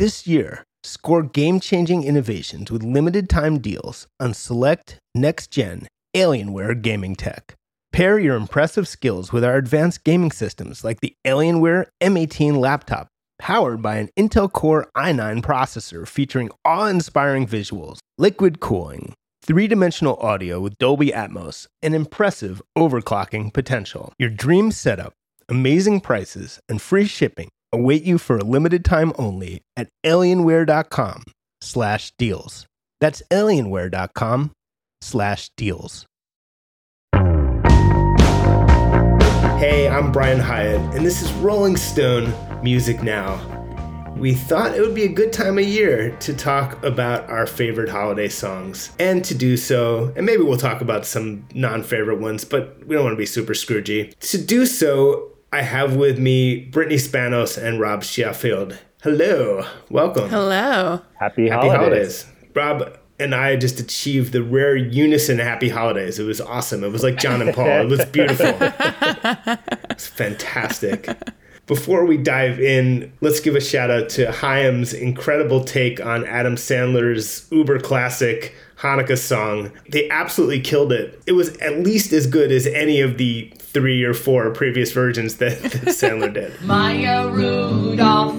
This year, score game changing innovations with limited time deals on select next gen Alienware gaming tech. Pair your impressive skills with our advanced gaming systems like the Alienware M18 laptop, powered by an Intel Core i9 processor featuring awe inspiring visuals, liquid cooling, three dimensional audio with Dolby Atmos, and impressive overclocking potential. Your dream setup, amazing prices, and free shipping await you for a limited time only at alienware.com slash deals. That's alienware.com slash deals. Hey, I'm Brian Hiatt, and this is Rolling Stone Music Now. We thought it would be a good time of year to talk about our favorite holiday songs. And to do so, and maybe we'll talk about some non favorite ones, but we don't want to be super Scroogey. To do so, I have with me Brittany Spanos and Rob Sheffield. Hello, welcome. Hello. Happy, Happy holidays. holidays. Rob and I just achieved the rare unison happy holidays. It was awesome. It was like John and Paul. It was beautiful. it's fantastic. Before we dive in, let's give a shout out to Haim's incredible take on Adam Sandler's uber classic Hanukkah song. They absolutely killed it. It was at least as good as any of the three or four previous versions that, that Sandler did. Maya Rudolph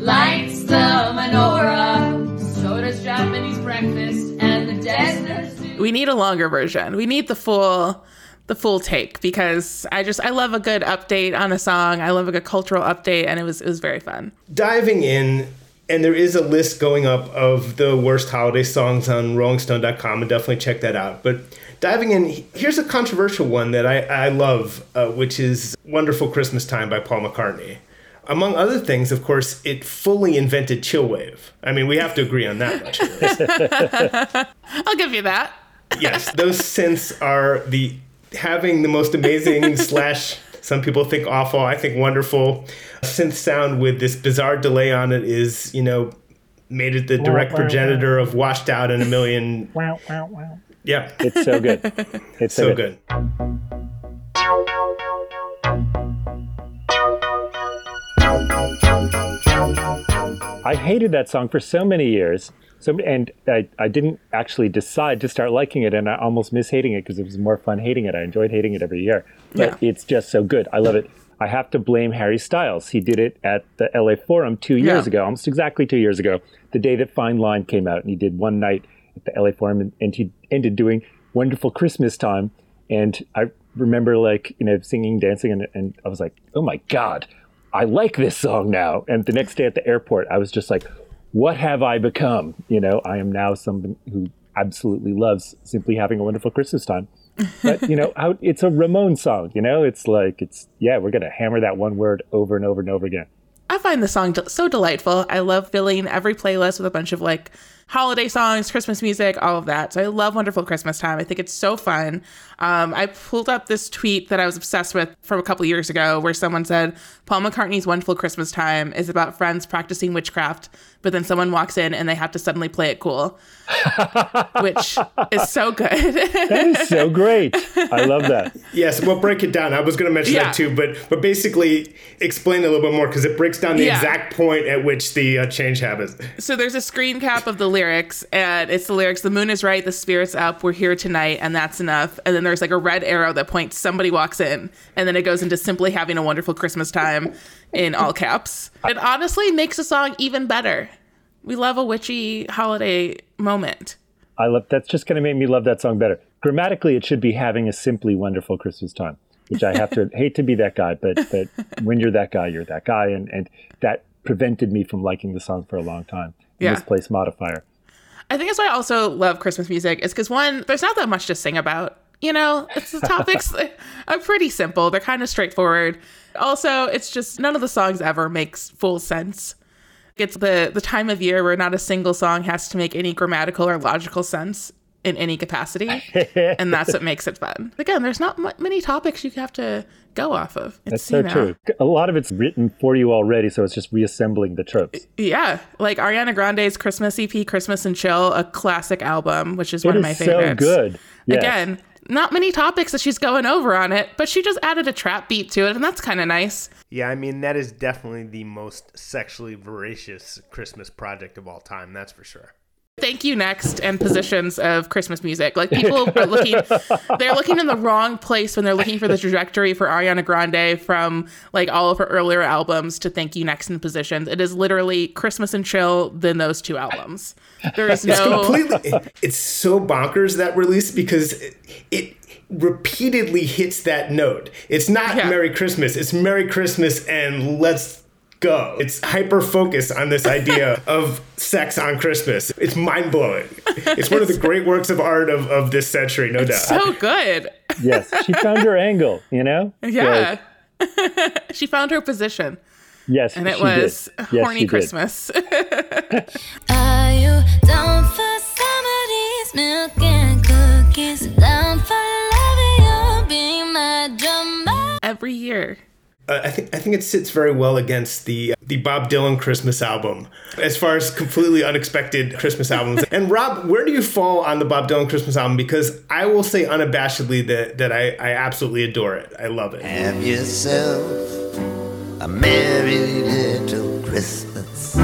lights the menorah. So does Japanese breakfast and the desert. We need a longer version. We need the full the full take because I just I love a good update on a song. I love a good cultural update and it was it was very fun. diving in, and there is a list going up of the worst holiday songs on RollingStone.com, and definitely check that out. But diving in, here's a controversial one that I, I love, uh, which is Wonderful Christmas Time by Paul McCartney. Among other things, of course, it fully invented chillwave. I mean, we have to agree on that much. I'll give you that. yes, those synths are the having the most amazing slash some people think awful, I think wonderful synth sound with this bizarre delay on it is, you know, made it the direct wow, wow. progenitor of washed out in a million. Wow, wow, wow. Yeah, It's so good. It's so good. I hated that song for so many years. So and I, I didn't actually decide to start liking it, and I almost miss hating it because it was more fun hating it. I enjoyed hating it every year, but Yeah. it's just so good. I love it. I have to blame Harry Styles. He did it at the LA Forum two years Yeah. ago, almost exactly two years ago, the day that Fine Line came out, and he did one night at the LA Forum, and, and he ended doing "Wonderful Christmas Time." And I remember like you know singing, dancing, and, and I was like, "Oh my god, I like this song now." And the next day at the airport, I was just like, "What have I become?" You know, I am now someone who absolutely loves simply having a wonderful Christmas time. But you know, how, it's a Ramon song. You know, it's like it's yeah, we're gonna hammer that one word over and over and over again. I find the song so delightful. I love filling every playlist with a bunch of like holiday songs, Christmas music, all of that. So I love Wonderful Christmas Time. I think it's so fun. Um, I pulled up this tweet that I was obsessed with from a couple years ago where someone said Paul McCartney's Wonderful Christmas Time is about friends practicing witchcraft, but then someone walks in and they have to suddenly play it cool, which is so good. That is so great. I love that. Yes, we'll break it down. I was going to mention Yeah. that too, but but basically explain a little bit more because it breaks down the Yeah. exact point at which the uh, change happens. So there's a screen cap of the lyrics, and it's the lyrics: "The moon is right, the spirit's up, we're here tonight, and that's enough." And then there's like a red arrow that points somebody walks in, and then it goes into simply having a wonderful Christmas time in all caps. It honestly makes the song even better. We love a witchy holiday moment. I love that's just going to make me love that song better. Grammatically, it should be having a simply wonderful Christmas time, which I have to hate to be that guy, but but when you're that guy, you're that guy, and and that prevented me from liking the song for a long time. Yeah. Misplaced modifier. I think that's why I also love Christmas music. Is because one, there's not that much to sing about. You know, it's the topics are pretty simple. They're kind of straightforward. Also, it's just none of the songs ever makes full sense. It's the the time of year where not a single song has to make any grammatical or logical sense in any capacity, and that's what makes it fun. Again, there's not mu many topics you have to go off of. It's, That's so you know, true. A lot of it's written for you already, so it's just reassembling the tropes. Yeah, like Ariana Grande's Christmas EP, Christmas and Chill, a classic album, which is one It of my is so favorites. good. Yes. Again, not many topics that she's going over on it, but she just added a trap beat to it, and that's kind of nice. Yeah, I mean, that is definitely the most sexually voracious Christmas project of all time, that's for sure. Thank you next and positions of Christmas music. Like people are looking they're looking in the wrong place when they're looking for the trajectory for Ariana Grande from like all of her earlier albums to Thank You Next and positions. It is literally Christmas and Chill than those two albums. There is no completely it's so bonkers that release because it, it repeatedly hits that note. It's not Yeah. Merry Christmas, it's Merry Christmas and let's go. It's hyper focused on this idea of sex on Christmas. It's mind blowing. It's one of the great works of art of, of this century, no doubt. so good. yes, she found her angle. You know. Yeah. she found her position Yes, and it she was did. Horny she did. Christmas. Are you down for somebody's milk and cookies? Down for loving you, being my drummer? Every year. Uh, I think I think it sits very well against the the Bob Dylan Christmas album as far as completely unexpected Christmas albums. and Rob, where do you fall on the Bob Dylan Christmas album? Because I will say unabashedly that that I, I absolutely adore it. I love it. Have yourself a merry little Christmas.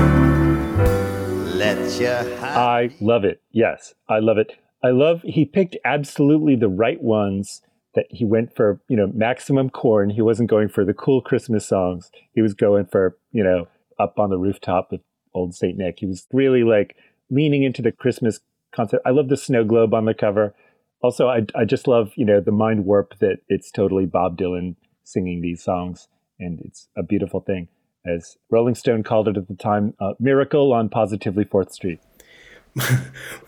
Let your heart. I love it. Yes, I love it. I love he picked absolutely the right ones that he went for, you know, maximum corn. He wasn't going for the cool Christmas songs. He was going for, you know, up on the rooftop with old Saint Nick. He was really like leaning into the Christmas concept. I love the snow globe on the cover. Also, I, I just love, you know, the mind warp that it's totally Bob Dylan singing these songs. And it's a beautiful thing. As Rolling Stone called it at the time, uh, miracle on positively 4th Street.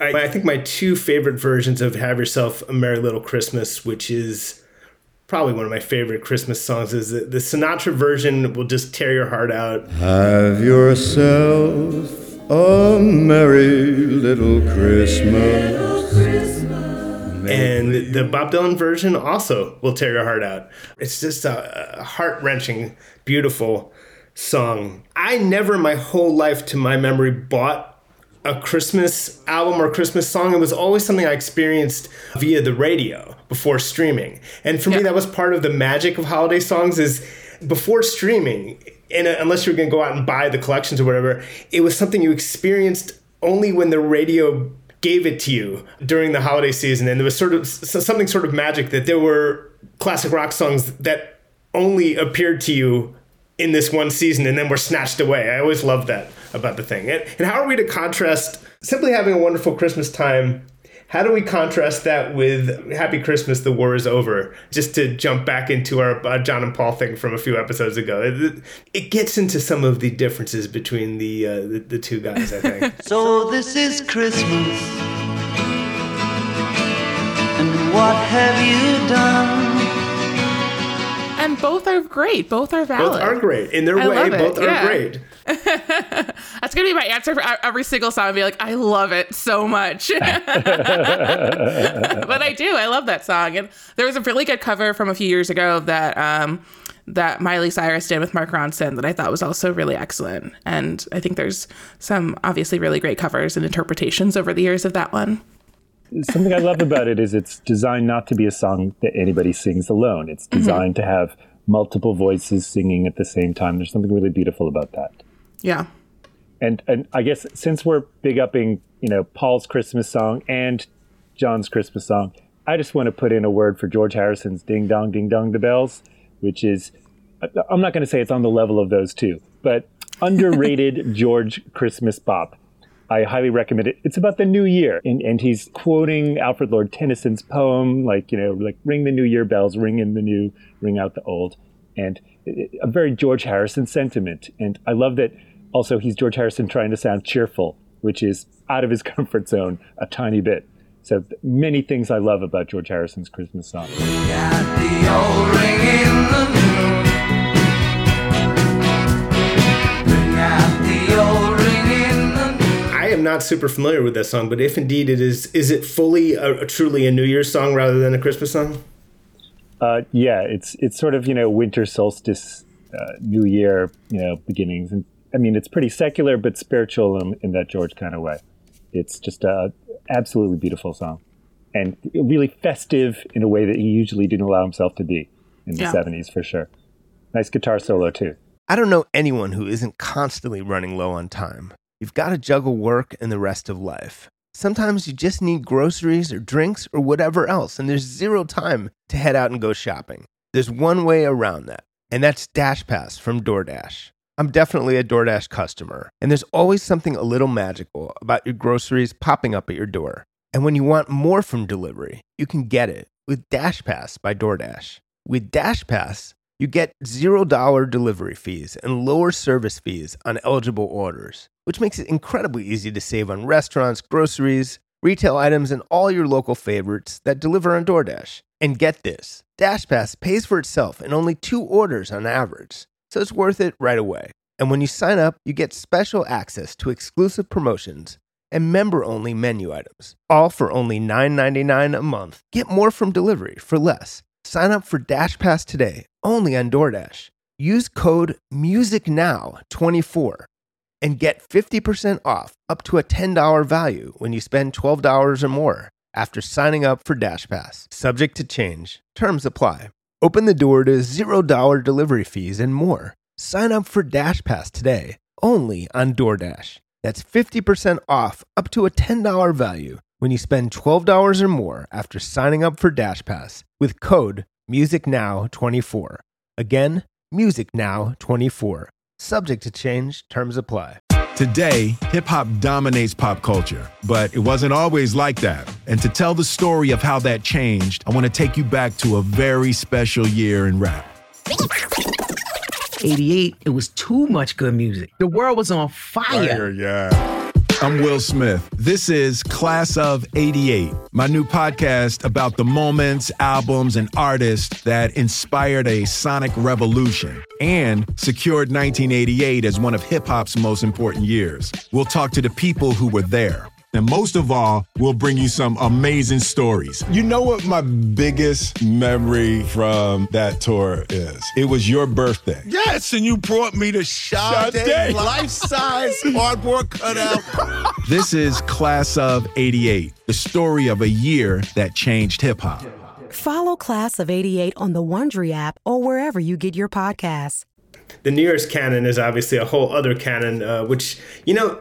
I, I think my two favorite versions of "Have Yourself a Merry Little Christmas," which is probably one of my favorite Christmas songs, is the, the Sinatra version. Will just tear your heart out. Have yourself a merry little Christmas. and the Bob Dylan version also will tear your heart out. It's just a, a heart wrenching, beautiful song. I never, my whole life, to my memory, bought a Christmas album or Christmas song. It was always something I experienced via the radio before streaming. And for me, that was part of the magic of holiday songs. Is before streaming, and unless you were going to go out and buy the collections or whatever, it was something you experienced only when the radio gave it to you during the holiday season. And there was sort of something sort of magic that there were classic rock songs that only appeared to you in this one season and then were snatched away. I always loved that about the thing. And, and how are we to contrast simply having a wonderful Christmas time? How do we contrast that with Happy Christmas, the war is over? Just to jump back into our uh, John and Paul thing from a few episodes ago. It, it gets into some of the differences between the, uh, the, the two guys, I think. So this is Christmas. And what have you done? And both are great. Both are valid. both are great. In their I way, love it, both are yeah. great. That's gonna be my answer for every single song. I'd be like, I love it so much. but I do. I love that song. And there was a really good cover from a few years ago that um, that Miley Cyrus did with Mark Ronson that I thought was also really excellent. And I think there's some obviously really great covers and interpretations over the years of that one. something I love about it is it's designed not to be a song that anybody sings alone. It's designed to have multiple voices singing at the same time. There's something really beautiful about that. Yeah. And and I guess since we're big upping, you know, Paul's Christmas song and John's Christmas song, I just want to put in a word for George Harrison's "Ding Dong Ding Dong the Bells," which is I'm not going to say it's on the level of those two, but underrated George Christmas bop. I highly recommend it. It's about the new year, and, and he's quoting Alfred Lord Tennyson's poem, like you know, like "Ring the New Year bells, ring in the new, ring out the old," and a very George Harrison sentiment. And I love that. Also, he's George Harrison trying to sound cheerful, which is out of his comfort zone a tiny bit. So many things I love about George Harrison's Christmas song. Am not super familiar with that song, but if indeed it is, is it fully a, a truly a New Year's song rather than a Christmas song? Uh, yeah, it's it's sort of you know winter solstice, uh, New Year, you know beginnings, and I mean it's pretty secular but spiritual in, in that George kind of way. It's just a absolutely beautiful song. and really festive in a way that he usually didn't allow himself to be in the Yeah. 70s for sure. Nice guitar solo too. I don't know anyone who isn't constantly running low on time. You've got to juggle work and the rest of life. Sometimes you just need groceries or drinks or whatever else, and there's zero time to head out and go shopping. There's one way around that, and that's Dash Pass from DoorDash. I'm definitely a DoorDash customer, and there's always something a little magical about your groceries popping up at your door. And when you want more from delivery, you can get it with Dash Pass by DoorDash. With Dash Pass, you get $0 delivery fees and lower service fees on eligible orders, which makes it incredibly easy to save on restaurants, groceries, retail items, and all your local favorites that deliver on DoorDash. And get this Dash Pass pays for itself in only two orders on average, so it's worth it right away. And when you sign up, you get special access to exclusive promotions and member only menu items, all for only $9.99 a month. Get more from delivery for less. Sign up for Dash Pass today, only on DoorDash. Use code MUSICNOW24 and get 50% off up to a $10 value when you spend $12 or more after signing up for Dash Pass. Subject to change. Terms apply. Open the door to $0 delivery fees and more. Sign up for Dash Pass today, only on DoorDash. That's 50% off up to a $10 value when you spend $12 or more after signing up for Dash Pass with code MUSICNOW24. Again, MUSICNOW24. Subject to change, terms apply. Today, hip hop dominates pop culture, but it wasn't always like that. And to tell the story of how that changed, I want to take you back to a very special year in rap. 88, it was too much good music. The world was on fire. yeah. I'm Will Smith. This is Class of 88, my new podcast about the moments, albums, and artists that inspired a sonic revolution and secured 1988 as one of hip hop's most important years. We'll talk to the people who were there. And most of all, we'll bring you some amazing stories. You know what my biggest memory from that tour is? It was your birthday. Yes, and you brought me the Sade, Sade. life-size cardboard cutout. This is Class of 88, the story of a year that changed hip hop. Follow Class of 88 on the Wondery app or wherever you get your podcasts. The nearest canon is obviously a whole other canon, uh, which, you know,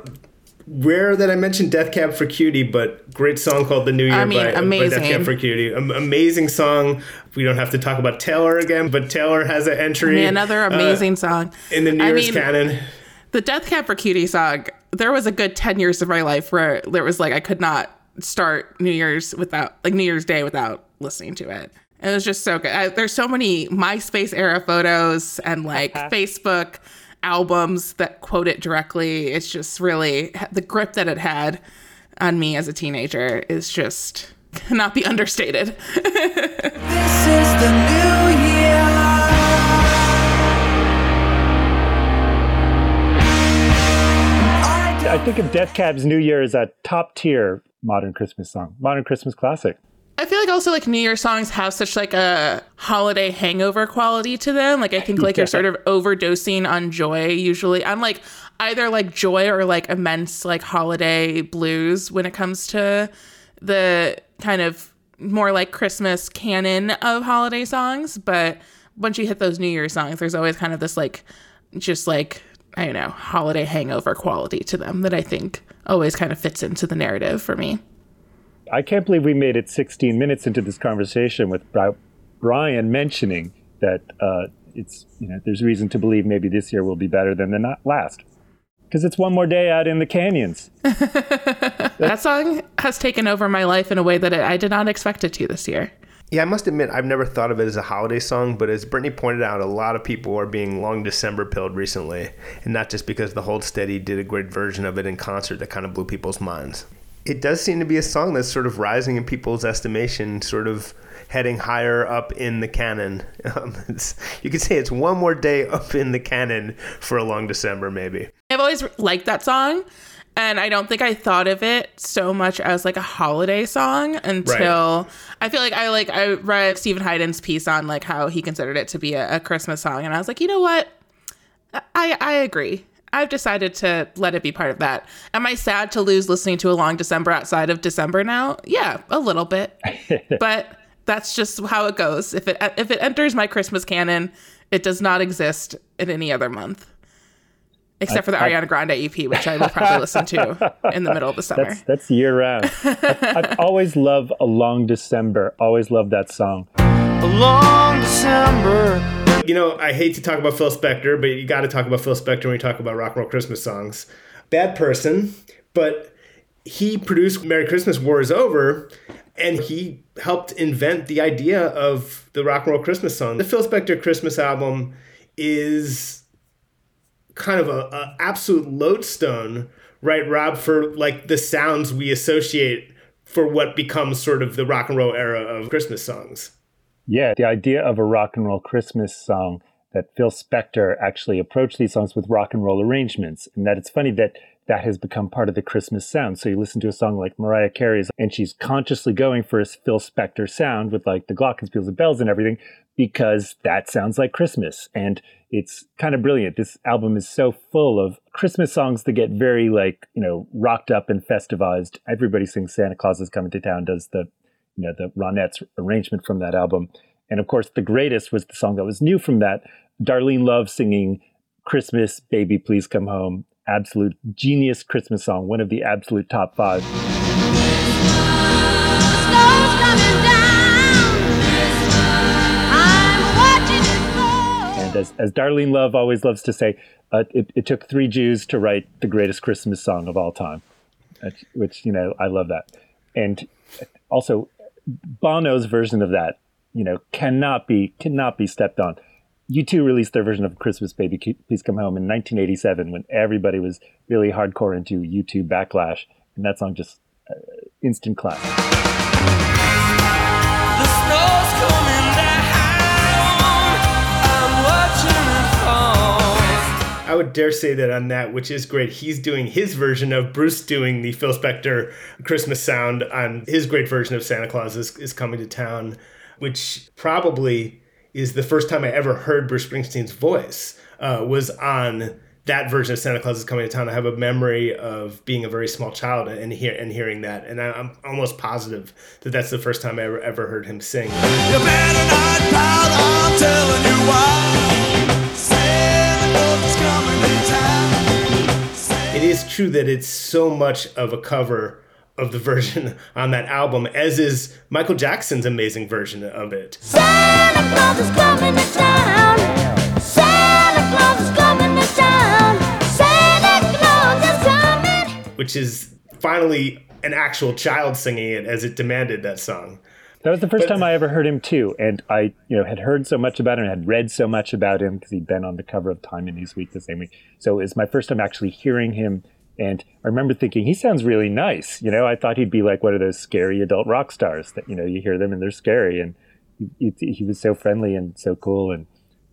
rare that I mentioned Death Cab for Cutie, but great song called The New Year I mean, by, by Death. Cab for Cutie. Am- amazing song. We don't have to talk about Taylor again, but Taylor has an entry. I mean, another uh, amazing song. in the New I Year's mean, canon. The Death Cab for Cutie song, there was a good 10 years of my life where there was like, I could not start New Year's without, like New Year's Day without listening to it. It was just so good. I, there's so many MySpace era photos and like Facebook albums that quote it directly. It's just really the grip that it had on me as a teenager is just cannot be understated. This is the new year. I think of Death Cab's New Year as a top tier modern Christmas song, modern Christmas classic. I feel like also like New Year songs have such like a holiday hangover quality to them. Like I think like you're sort of overdosing on joy usually. On like either like joy or like immense like holiday blues when it comes to the kind of more like Christmas canon of holiday songs. But once you hit those New Year songs, there's always kind of this like just like I don't know, holiday hangover quality to them that I think always kind of fits into the narrative for me. I can't believe we made it 16 minutes into this conversation with Brian mentioning that uh, it's you know there's reason to believe maybe this year will be better than the not last because it's one more day out in the canyons. That song has taken over my life in a way that I did not expect it to this year. Yeah, I must admit, I've never thought of it as a holiday song, but as Brittany pointed out, a lot of people are being long December pilled recently, and not just because the Hold Steady did a great version of it in concert that kind of blew people's minds. It does seem to be a song that's sort of rising in people's estimation, sort of heading higher up in the canon. Um, it's, you could say it's one more day up in the canon for a long December, maybe. I've always liked that song, and I don't think I thought of it so much as like a holiday song until I feel like I like I read Steven Hyden's piece on like how he considered it to be a, a Christmas song, and I was like, you know what, I I agree. I've decided to let it be part of that. Am I sad to lose listening to a long December outside of December now? Yeah, a little bit. but that's just how it goes. If it if it enters my Christmas canon, it does not exist in any other month. Except for the I- Ariana Grande EP, which I will probably listen to in the middle of the summer. That's that's year round. I've, I've always loved a long December. Always loved that song. A long December. You know, I hate to talk about Phil Spector, but you got to talk about Phil Spector when you talk about rock and roll Christmas songs. Bad person, but he produced Merry Christmas War is Over, and he helped invent the idea of the rock and roll Christmas song. The Phil Spector Christmas album is kind of a, a absolute lodestone, right, Rob, for like the sounds we associate for what becomes sort of the rock and roll era of Christmas songs. Yeah, the idea of a rock and roll Christmas song that Phil Spector actually approached these songs with rock and roll arrangements, and that it's funny that that has become part of the Christmas sound. So you listen to a song like Mariah Carey's, and she's consciously going for a Phil Spector sound with like the glockenspiels and bells and everything, because that sounds like Christmas, and it's kind of brilliant. This album is so full of Christmas songs that get very like you know rocked up and festivized. Everybody sings "Santa Claus is Coming to Town." Does the you know, the Ronettes arrangement from that album. And of course, the greatest was the song that was new from that Darlene Love singing Christmas, Baby, Please Come Home. Absolute genius Christmas song, one of the absolute top five. And as, as Darlene Love always loves to say, uh, it, it took three Jews to write the greatest Christmas song of all time, which, which you know, I love that. And also, Bono's version of that, you know, cannot be cannot be stepped on. U2 released their version of Christmas Baby Please Come Home in 1987 when everybody was really hardcore into U2 backlash, and that song just uh, instant classic. I would dare say that on that, which is great, he's doing his version of Bruce doing the Phil Spector Christmas sound on his great version of Santa Claus is, is Coming to Town, which probably is the first time I ever heard Bruce Springsteen's voice, uh, was on that version of Santa Claus is Coming to Town. I have a memory of being a very small child and, hear, and hearing that. And I, I'm almost positive that that's the first time I ever, ever heard him sing. Is true that it's so much of a cover of the version on that album, as is Michael Jackson's amazing version of it. Santa Claus is coming to town. Santa Claus is coming to town. Santa Claus is coming. Which is finally an actual child singing it as it demanded that song. That was the first time I ever heard him too, and I, you know, had heard so much about him, had read so much about him because he'd been on the cover of Time and Newsweek the same week. So it was my first time actually hearing him, and I remember thinking he sounds really nice. You know, I thought he'd be like one of those scary adult rock stars that you know you hear them and they're scary, and he, he, he was so friendly and so cool, and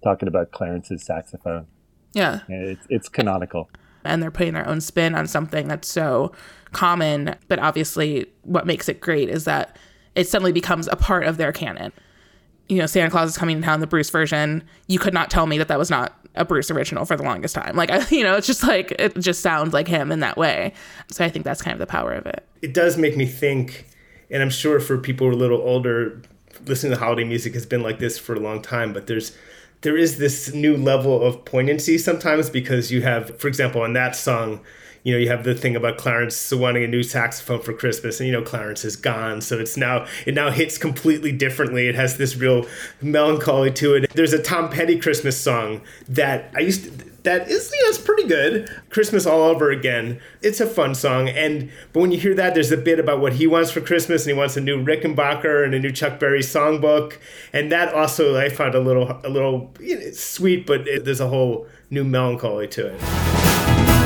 talking about Clarence's saxophone. Yeah. Yeah, It's it's canonical. and they're putting their own spin on something that's so common. But obviously, what makes it great is that it suddenly becomes a part of their canon. You know, Santa Claus is coming to town, the Bruce version. You could not tell me that that was not a Bruce original for the longest time. Like, I, you know, it's just like, it just sounds like him in that way. So I think that's kind of the power of it. It does make me think, and I'm sure for people who are a little older, listening to holiday music has been like this for a long time, but there's there is this new level of poignancy sometimes because you have, for example, on that song, you know, you have the thing about Clarence wanting a new saxophone for Christmas, and you know, Clarence is gone, so it's now it now hits completely differently. It has this real melancholy to it. There's a Tom Petty Christmas song that I used to, that is it's pretty good. Christmas all over again. It's a fun song, and but when you hear that, there's a bit about what he wants for Christmas, and he wants a new Rickenbacker and a new Chuck Berry songbook, and that also I found a little a little you know, sweet, but it, there's a whole new melancholy to it.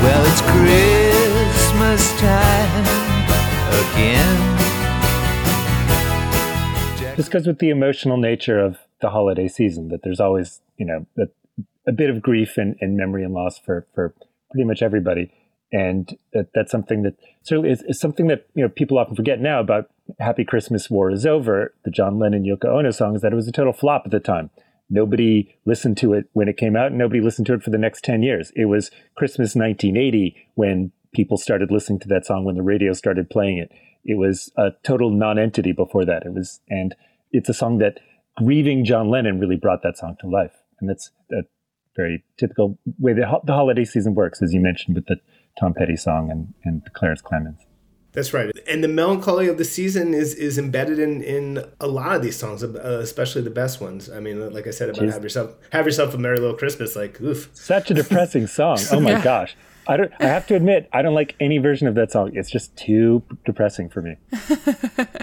Well, it's Christmas time again. Just because with the emotional nature of the holiday season, that there's always, you know, a, a bit of grief and, and memory and loss for, for pretty much everybody. And that, that's something that certainly is, is something that, you know, people often forget now about Happy Christmas War is Over, the John Lennon Yoko Ono song, is that it was a total flop at the time. Nobody listened to it when it came out, and nobody listened to it for the next 10 years. It was Christmas 1980 when people started listening to that song, when the radio started playing it. It was a total non-entity before that. It was, and it's a song that grieving John Lennon really brought that song to life, and that's a very typical way the, ho- the holiday season works, as you mentioned with the Tom Petty song and, and the Clarence Clemons. That's right. And the melancholy of the season is is embedded in in a lot of these songs, uh, especially the best ones. I mean, like I said about Jeez. have yourself have yourself a merry little Christmas. Like, oof. Such a depressing song. Oh my Yeah. gosh. I don't I have to admit, I don't like any version of that song. It's just too depressing for me.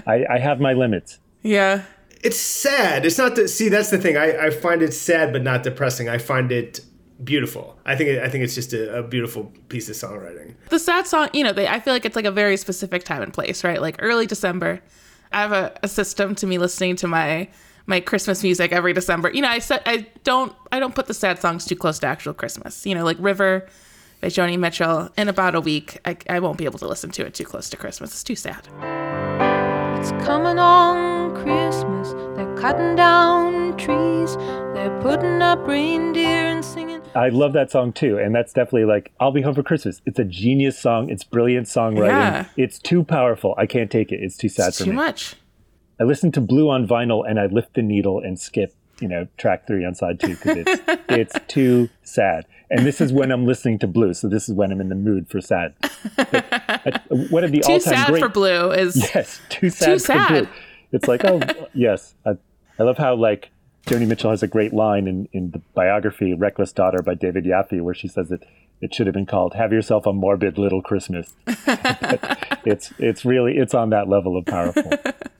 I, I have my limits. Yeah. It's sad. It's not the see. That's the thing. I, I find it sad, but not depressing. I find it beautiful. I think I think it's just a, a beautiful piece of songwriting. The sad song, you know, they, I feel like it's like a very specific time and place, right? Like early December. I have a, a system to me listening to my my Christmas music every December. You know, I said I don't I don't put the sad songs too close to actual Christmas. You know, like River by Joni Mitchell. In about a week, I, I won't be able to listen to it too close to Christmas. It's too sad. It's coming on Christmas. They're cutting down trees. They're putting up reindeer and singing. I love that song too. And that's definitely like I'll Be Home for Christmas. It's a genius song. It's brilliant songwriting. Yeah. It's too powerful. I can't take it. It's too sad It's for too me. Too much. I listen to Blue on vinyl and I lift the needle and skip, you know, track three on side two because it's it's too sad. And this is when I'm listening to Blue, so this is when I'm in the mood for sad. But, one of the Too all-time sad great for Blue is yes, too sad. too for sad. Blue. It's like oh yes, I, I love how like Joni Mitchell has a great line in in the biography "Reckless Daughter" by David Yaffe where she says that it should have been called "Have Yourself a Morbid Little Christmas." it's it's really it's on that level of powerful.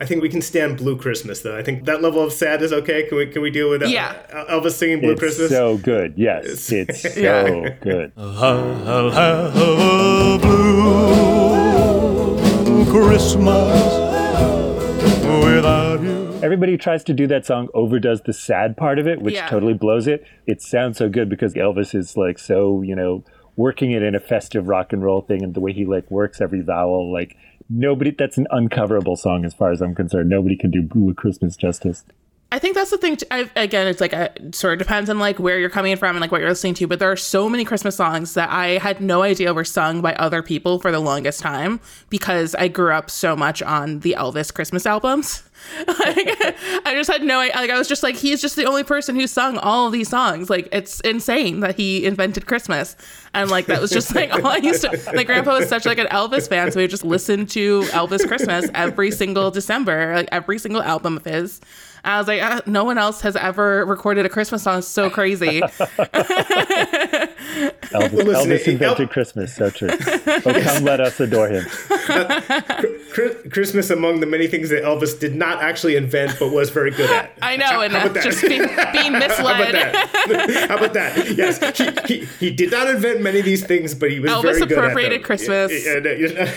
I think we can stand Blue Christmas though. I think that level of sad is okay. Can we can we deal with uh, Yeah. Elvis singing Blue it's Christmas? so good. Yes, it's so Yeah. good. I'll have a blue Christmas without you. Everybody who tries to do that song overdoes the sad part of it, which Yeah. totally blows it. It sounds so good because Elvis is like so, you know, working it in a festive rock and roll thing and the way he like works every vowel, like nobody that's an uncoverable song as far as I'm concerned. Nobody can do Blue Christmas justice. I think that's the thing. I, again, it's like a, it sort of depends on like where you're coming from and like what you're listening to. But there are so many Christmas songs that I had no idea were sung by other people for the longest time because I grew up so much on the Elvis Christmas albums. like, I just had no idea, like I was just like he's just the only person who sung all these songs. Like it's insane that he invented Christmas. And like that was just like all I used to like grandpa was such like an Elvis fan, so we just listened to Elvis Christmas every single December, like every single album of his. I was like, uh, no one else has ever recorded a Christmas song so crazy. Elvis, listen, Elvis it- invented Christmas. So true. Oh, come let us adore him. Christmas among the many things that Elvis did not actually invent, but was very good at. I know, and How about that? just be, being How about misled. that? How about that? Yes, he, he, he did not invent many of these things, but he was Elvis very good at appropriated them. Christmas Yeah, yeah, yeah.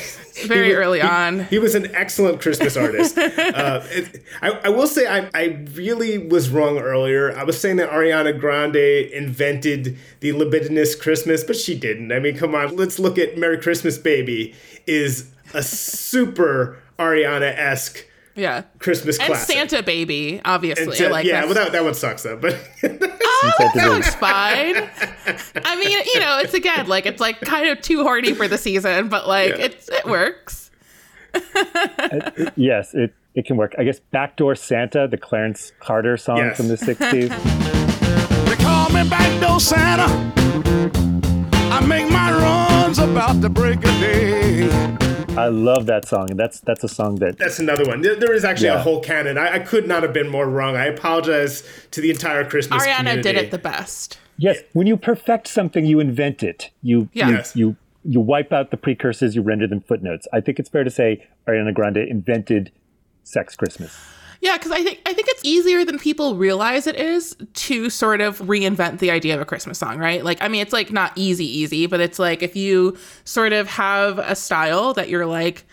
very He- early he- on. He was an excellent Christmas artist. uh, it, I, I will say I, I really was wrong earlier. I was saying that Ariana Grande invented the libidinous Christmas, but she didn't. I mean, come on, let's look at "Merry Christmas, Baby" is a super Ariana esque Yeah. Christmas And classic. Santa Baby, obviously. And Sa- like yeah, that's- well, that, that one sucks though. But Oh, that one's fine. I mean, you know, it's again like it's like kind of too horny for the season, but like Yeah. it's it works. yes, it, it can work. I guess Backdoor Santa, the Clarence Carter song Yes. from the 60s. They call me backdoor Santa. I make my runs about the break of day. I love that song. And that's that's a song that that's another one. There, there is actually a whole canon. I, I could not have been more wrong. I apologize to the entire Christmas Ariana community. did it the best. Yes, when you perfect something, you invent it. You Yeah. you, Yes. you you wipe out the precursors, you render them footnotes. I think it's fair to say Ariana Grande invented Sex Christmas. Yeah, because I think I think it's easier than people realize it is to sort of reinvent the idea of a Christmas song, right? Like, I mean, it's like not easy, easy, but it's like if you sort of have a style that you're like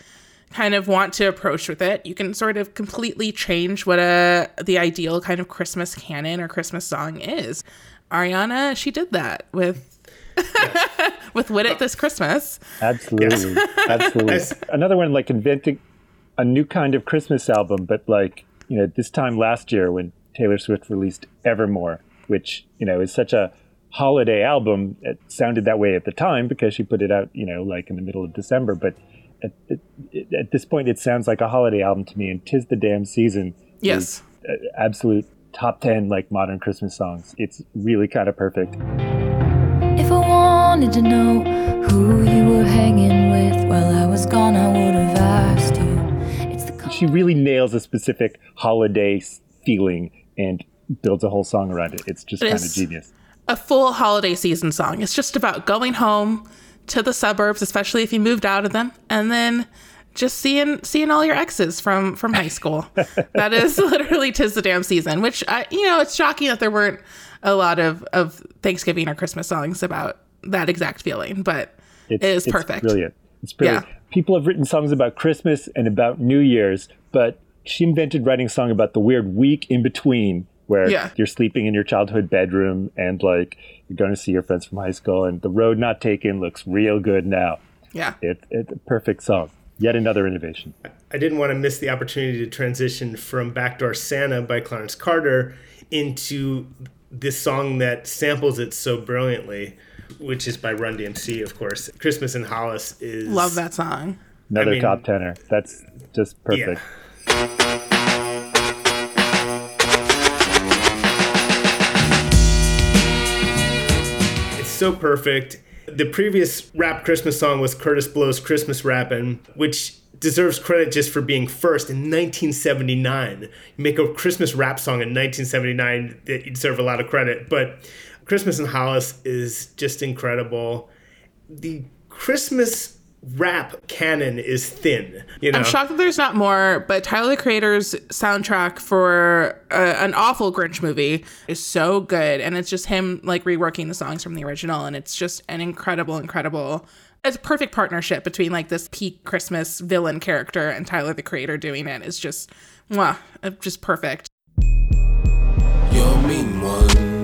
kind of want to approach with it, you can sort of completely change what a the ideal kind of Christmas canon or Christmas song is. Ariana, she did that with with "Wit It This Christmas." Absolutely, absolutely. Another one like inventing a new kind of Christmas album, but like you know this time last year when Taylor Swift released Evermore, which you know is such a holiday album. It sounded that way at the time because she put it out you know like in the middle of December, but. At, at, at this point, it sounds like a holiday album to me, and "Tis the Damn Season." Yes. is, uh, absolute top ten like modern Christmas songs. It's really kind of perfect. If I wanted to know who you were hanging with while I was gone, I would have asked you. She really nails a specific holiday feeling and builds a whole song around it. It's just kind of genius. a full holiday season song. It's just about going home to the suburbs, especially if you moved out of them, and then just seeing seeing all your exes from from high school. that is literally tis the damn season. Which I, you know, it's shocking that there weren't a lot of of Thanksgiving or Christmas songs about that exact feeling, but It's, it is it's perfect. brilliant. It's brilliant. People have written songs about Christmas and about New Year's, but she invented writing a song about the weird week in between where Yeah. you're sleeping in your childhood bedroom and like you're going to see your friends from high school and the road not taken looks real good now. Yeah. It, it's a perfect song. Yet another innovation. I didn't want to miss the opportunity to transition from Backdoor Santa by Clarence Carter into this song that samples it so brilliantly, which is by Run DMC, of course. Christmas in Hollis is Love that song. Another I mean- top tenor. That's just perfect. It's so perfect. The previous rap Christmas song was Kurtis Blow's Christmas Rappin', which deserves credit just for being first in 1979. You make a Christmas rap song in 1979, that you deserve a lot of credit. But Christmas in Hollis is just incredible. The Christmas rap canon is thin. You know, I'm shocked that there's not more, but Tyler the Creator's soundtrack for uh, an awful Grinch movie is so good, and it's just him like reworking the songs from the original, and it's just an incredible, incredible. It's a perfect partnership between like this peak Christmas villain character and Tyler the Creator doing it. It's just, mwah, just perfect. You're mean one.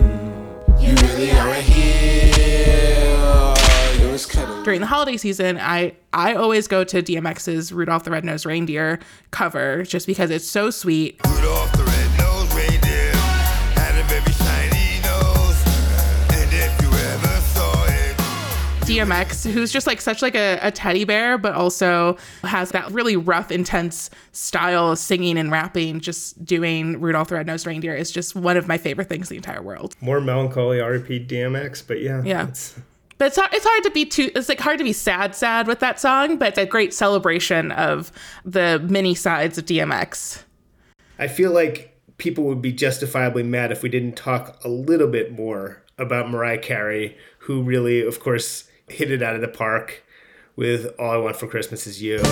You really are a hero. You're as cuddle. During the holiday season, I I always go to DMX's Rudolph the Red-Nosed Reindeer cover just because it's so sweet. Rudolph the DMX, who's just like such like a, a teddy bear, but also has that really rough, intense style of singing and rapping, just doing Rudolph the Red-Nosed Reindeer is just one of my favorite things in the entire world. More melancholy RP DMX, but yeah. Yeah. it's- But it's hard, it's hard to be too it's like hard to be sad sad with that song, but it's a great celebration of the many sides of DMX. I feel like people would be justifiably mad if we didn't talk a little bit more about Mariah Carey, who really, of course, hit it out of the park with All I Want for Christmas Is You. Don't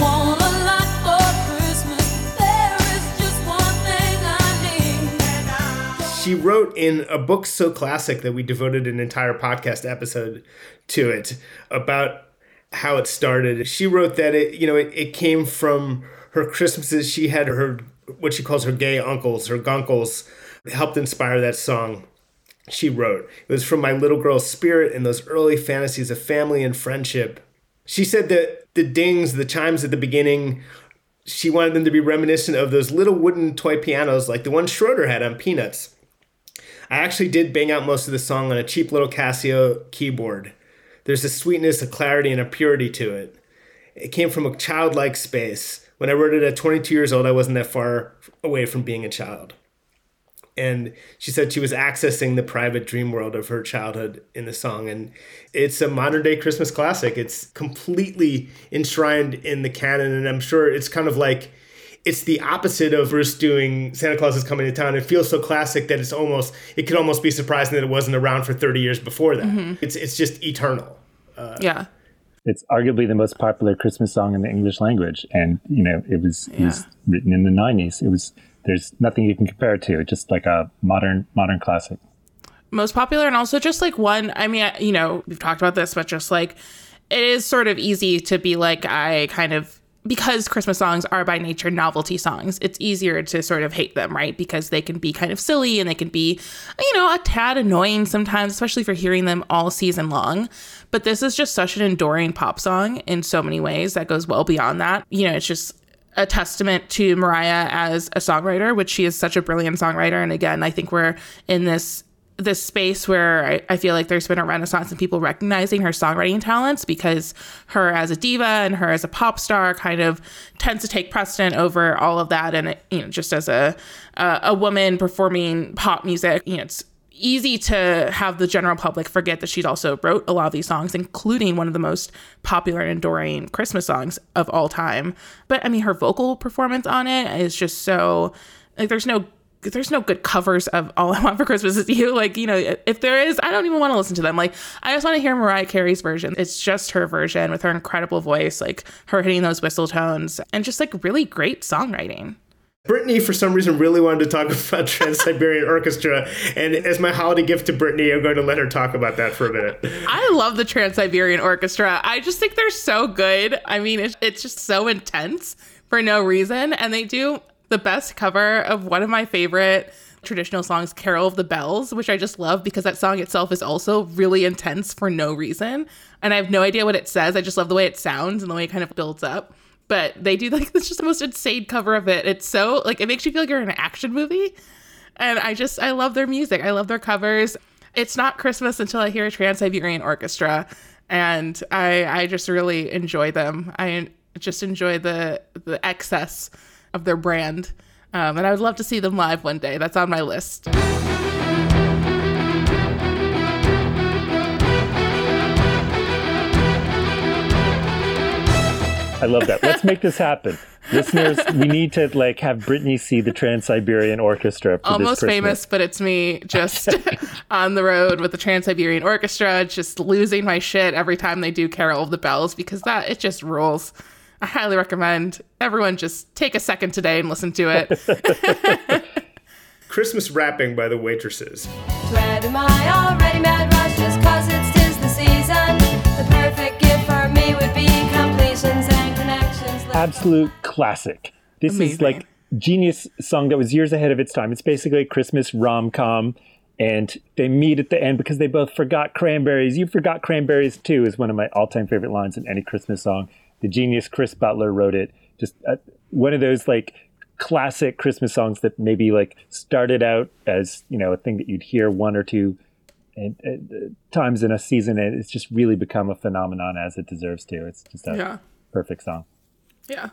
want a lot for Christmas. There is just one thing I need. She wrote in a book so classic that we devoted an entire podcast episode to it about how it started. She wrote that it, you know, it, it came from her Christmases. She had her what she calls her gay uncles, her gunkles, helped inspire that song. She wrote, It was from my little girl's spirit and those early fantasies of family and friendship. She said that the dings, the chimes at the beginning, she wanted them to be reminiscent of those little wooden toy pianos like the one Schroeder had on Peanuts. I actually did bang out most of the song on a cheap little Casio keyboard. There's a sweetness, a clarity, and a purity to it. It came from a childlike space. When I wrote it at 22 years old, I wasn't that far away from being a child. And she said she was accessing the private dream world of her childhood in the song. And it's a modern day Christmas classic. It's completely enshrined in the canon. And I'm sure it's kind of like it's the opposite of Bruce doing Santa Claus is coming to town. It feels so classic that it's almost it could almost be surprising that it wasn't around for 30 years before that. Mhm. It's it's just eternal. Uh, yeah. It's arguably the most popular Christmas song in the English language, and you know it was it was written in the '90s. It was there's nothing you can compare it to. Just like a modern modern classic. most popular and also just like one i mean you know we've talked about this but just like it is sort of easy to be like i kind of because christmas songs are by nature novelty songs it's easier to sort of hate them right because they can be kind of silly and they can be you know a tad annoying sometimes especially for hearing them all season long but this is just such an enduring pop song in so many ways that goes well beyond that you know it's just a testament to Mariah as a songwriter, which she is such a brilliant songwriter. And again, I think we're in this this space where I, I feel like there's been a renaissance in people recognizing her songwriting talents because her as a diva and her as a pop star kind of tends to take precedent over all of that. And you know, just as a a, a woman performing pop music, you know, it's easy to have the general public forget that she's also wrote a lot of these songs, including one of the most popular and enduring Christmas songs of all time. But I mean, her vocal performance on it is just so like there's no there's no good covers of All I Want for Christmas Is You. Like, you know, if there is, I don't even want to listen to them. Like, I just want to hear Mariah Carey's version. It's just her version with her incredible voice, like her hitting those whistle tones and just like really great songwriting. Brittany, for some reason, really wanted to talk about Trans Siberian Orchestra, and as my holiday gift to Brittany, I'm going to let her talk about that for a minute. I love the Trans Siberian Orchestra. I just think they're so good. I mean, it's, it's just so intense for no reason. And they do the best cover of one of my favorite traditional songs, Carol of the Bells, which I just love because that song itself is also really intense for no reason. And I have no idea what it says. I just love the way it sounds and the way it kind of builds up. But they do like it's just the most insane cover of it. It's so like it makes you feel like you're in an action movie. And I just I love their music. I love their covers. It's not Christmas until I hear a Trans Siberian Orchestra, and I I just really enjoy them. I just enjoy the the excess of their brand, um, and I would love to see them live one day. That's on my list. I love that. Let's make this happen, listeners. We need to like have Brittany see the Trans Siberian Orchestra. For Almost this famous, but it's me just on the road with the Trans Siberian Orchestra, just losing my shit every time they do Carol of the Bells because that it just rules. I highly recommend everyone just take a second today and listen to it. Christmas Wrapping by the waitresses. Dread am I already mad rush just cause it's tis the season? The perfect absolute classic. This is like genius song that was years ahead of its time. It's basically a Christmas rom com, and they meet at the end because they both forgot cranberries. You forgot cranberries too is one of my all time favorite lines in any Christmas song. The genius Chris Butler wrote it. Just uh, one of those like classic Christmas songs that maybe like started out as you know a thing that you'd hear one or two and, and, times in a season, and it's just really become a phenomenon as it deserves to. It's just a Yeah. perfect song. Yeah.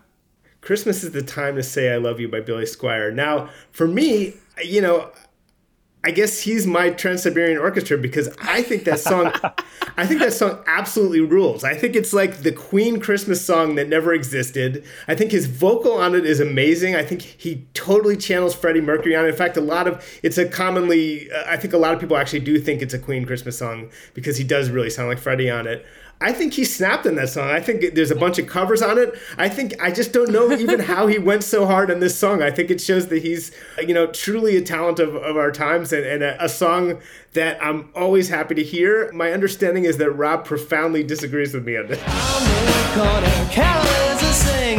Christmas is the time to say I love you by Billy Squier. Now, for me, you know, I guess he's my Trans-Siberian Orchestra because I think that song I think that song absolutely rules. I think it's like the Queen Christmas song that never existed. I think his vocal on it is amazing. I think he totally channels Freddie Mercury on it. In fact, a lot of it's a commonly uh, I think a lot of people actually do think it's a Queen Christmas song because he does really sound like Freddie on it. I think he snapped in that song. I think there's a bunch of covers on it. I think I just don't know even how he went so hard on this song. I think it shows that he's, you know, truly a talent of, of our times and, and a, a song that I'm always happy to hear. My understanding is that Rob profoundly disagrees with me on this. Carols are singing.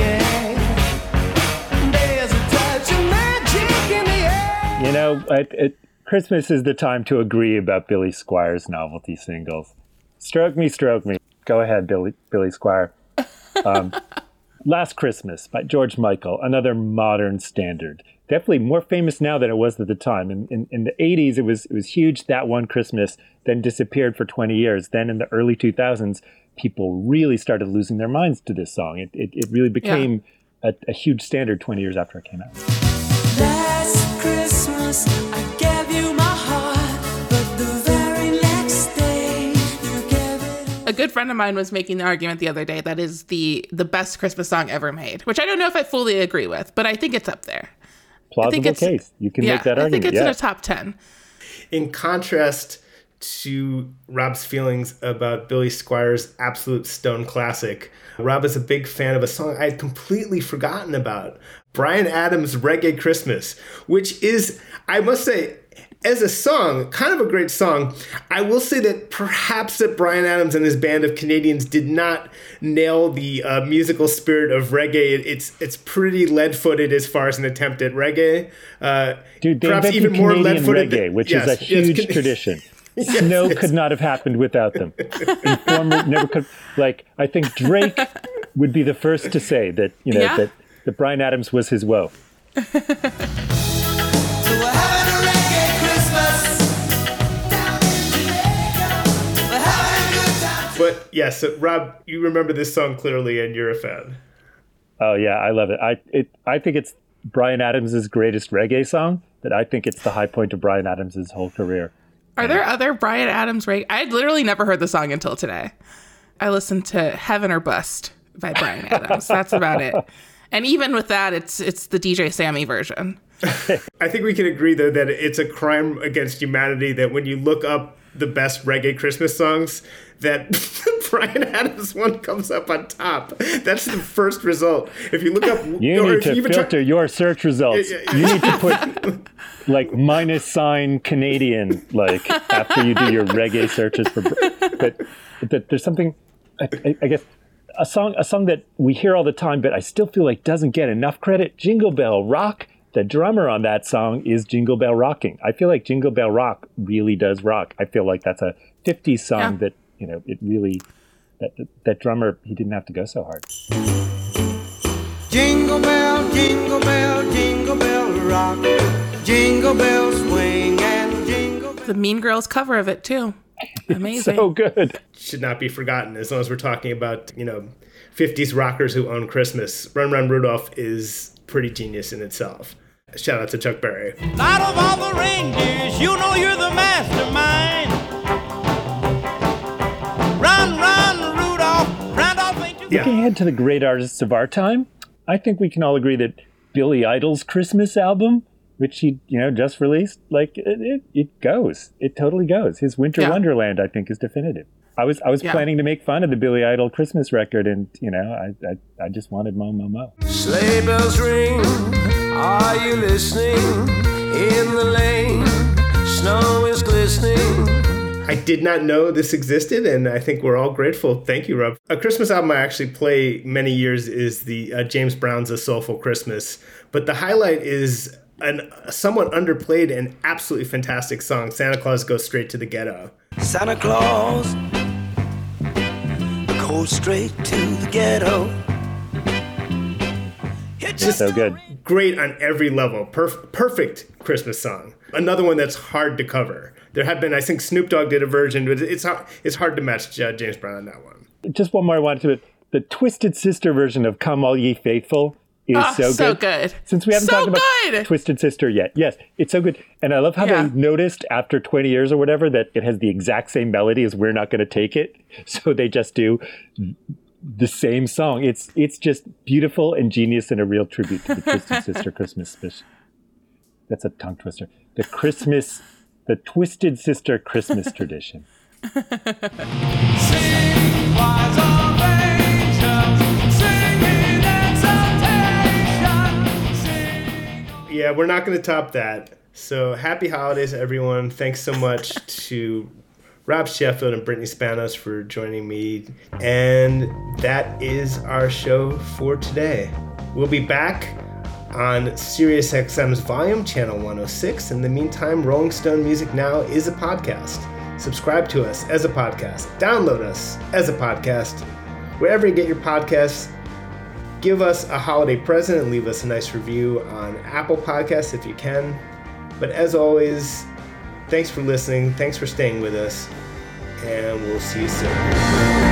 There's a touch of magic in the air. You know, it, it, Christmas is the time to agree about Billy Squier's novelty singles. Stroke me, stroke me. Go ahead, Billy Billy Squier. Um, Last Christmas by George Michael, another modern standard. Definitely more famous now than it was at the time. In, in, in the 80s, it was it was huge that one Christmas, then disappeared for 20 years. Then in the early 2000s, people really started losing their minds to this song. It, it, it really became a, a huge standard 20 years after it came out. A good friend of mine was making the argument the other day that is the the best Christmas song ever made, which I don't know if I fully agree with, but I think it's up there. I think Plausible it's- case. You can yeah, make that argument. I think it's yeah. in a top ten. In contrast to Rob's feelings about Billy Squier's absolute stone classic, Rob is a big fan of a song I had completely forgotten about Bryan Adams' Reggae Christmas, which is, I must say, as a song, kind of a great song. I will say that perhaps that Bryan Adams and his band of Canadians did not nail the uh, musical spirit of reggae. It- it's it's pretty lead-footed as far as an attempt at reggae. Uh, Dude, they perhaps even more Canadian lead-footed reggae, than- which yes, is a yes, huge Can- tradition. Yes, Snow yes. could not have happened without them. Informer never could. Like I think Drake would be the first to say that you know Yeah. that, that Bryan Adams was his woe. But yes, so Rob, you remember this song clearly, and you're a fan. Oh yeah, I love it. I it I think it's Bryan Adams' greatest reggae song. But I think it's the high point of Bryan Adams' whole career. Are there other Bryan Adams reg? I'd literally never heard the song until today. I listened to Heaven or Bust by Bryan Adams. That's about it. And even with that, it's it's the DJ Sammy version. I think we can agree though that it's a crime against humanity that when you look up the best reggae Christmas songs, that Bryan Adams one comes up on top. That's the first result. If you look up, You need if you to try- filter your search results. Yeah, yeah, You need to put like minus sign Canadian like after you do your reggae searches for. But, but there's something, I, I- I guess, a song a song that we hear all the time, but I still feel like doesn't get enough credit. Jingle Bell Rock. The drummer on that song is Jingle Bell Rocking. I feel like Jingle Bell Rock really does rock. I feel like that's a 50s song Yeah. that you know it really. That, that drummer, he didn't have to go so hard. Jingle bell, jingle bell, jingle bell rock. Jingle bell swing and jingle. The Mean Girls cover of it too. Amazing. so good. should not be forgotten as long as we're talking about you know 50s rockers who own Christmas. Run Run Rudolph is pretty genius in itself. Shout out to Chuck Berry. Out of all the reindeers, you know you're the mastermind. Randolph ain't you Looking ahead to the great artists of our time, I think we can all agree that Billy Idol's Christmas album, which he you know just released, like it, it, it goes, it totally goes. His Winter Yeah. Wonderland, I think, is definitive. I was I was Yeah. planning to make fun of the Billy Idol Christmas record, and you know I I, I just wanted mo mo mo. Sleigh bells ring. Are you listening? In the lane, snow is glistening. I did not know this existed, and I think we're all grateful. Thank you, Rob. A Christmas album I actually play many years is the uh, James Brown's A Soulful Christmas, but the highlight is an, a somewhat underplayed and absolutely fantastic song, Santa Claus Goes Straight to the Ghetto. Santa Claus goes straight to the ghetto. Just So good. great on every level. Perf- perfect Christmas song. Another one that's hard to cover. There have been, I think Snoop Dogg did a version, but it's hard, it's hard to match uh, James Brown on that one. Just one more I wanted to. The Twisted Sister version of "Come All Ye Faithful" is so good. Ah, so, so good. good. Since we haven't So talked about good. Twisted Sister yet, yes, it's so good. And I love how Yeah. they noticed after 20 years or whatever that it has the exact same melody as "We're Not Going to Take It," so they just do the same song. It's it's just beautiful and genius and a real tribute to the Twisted Sister Christmas special. That's a tongue twister. The Christmas, the Twisted Sister Christmas tradition. Yeah, we're not going to top that. So happy holidays, everyone. Thanks so much to Rob Sheffield and Brittany Spanos for joining me. And that is our show for today. We'll be back on SiriusXM's Volume Channel 106. In the meantime, Rolling Stone Music Now is a podcast. Subscribe to us as a podcast. Download us as a podcast. Wherever you get your podcasts, give us a holiday present and leave us a nice review on Apple Podcasts if you can. But as always, thanks for listening. Thanks for staying with us. And we'll see you soon.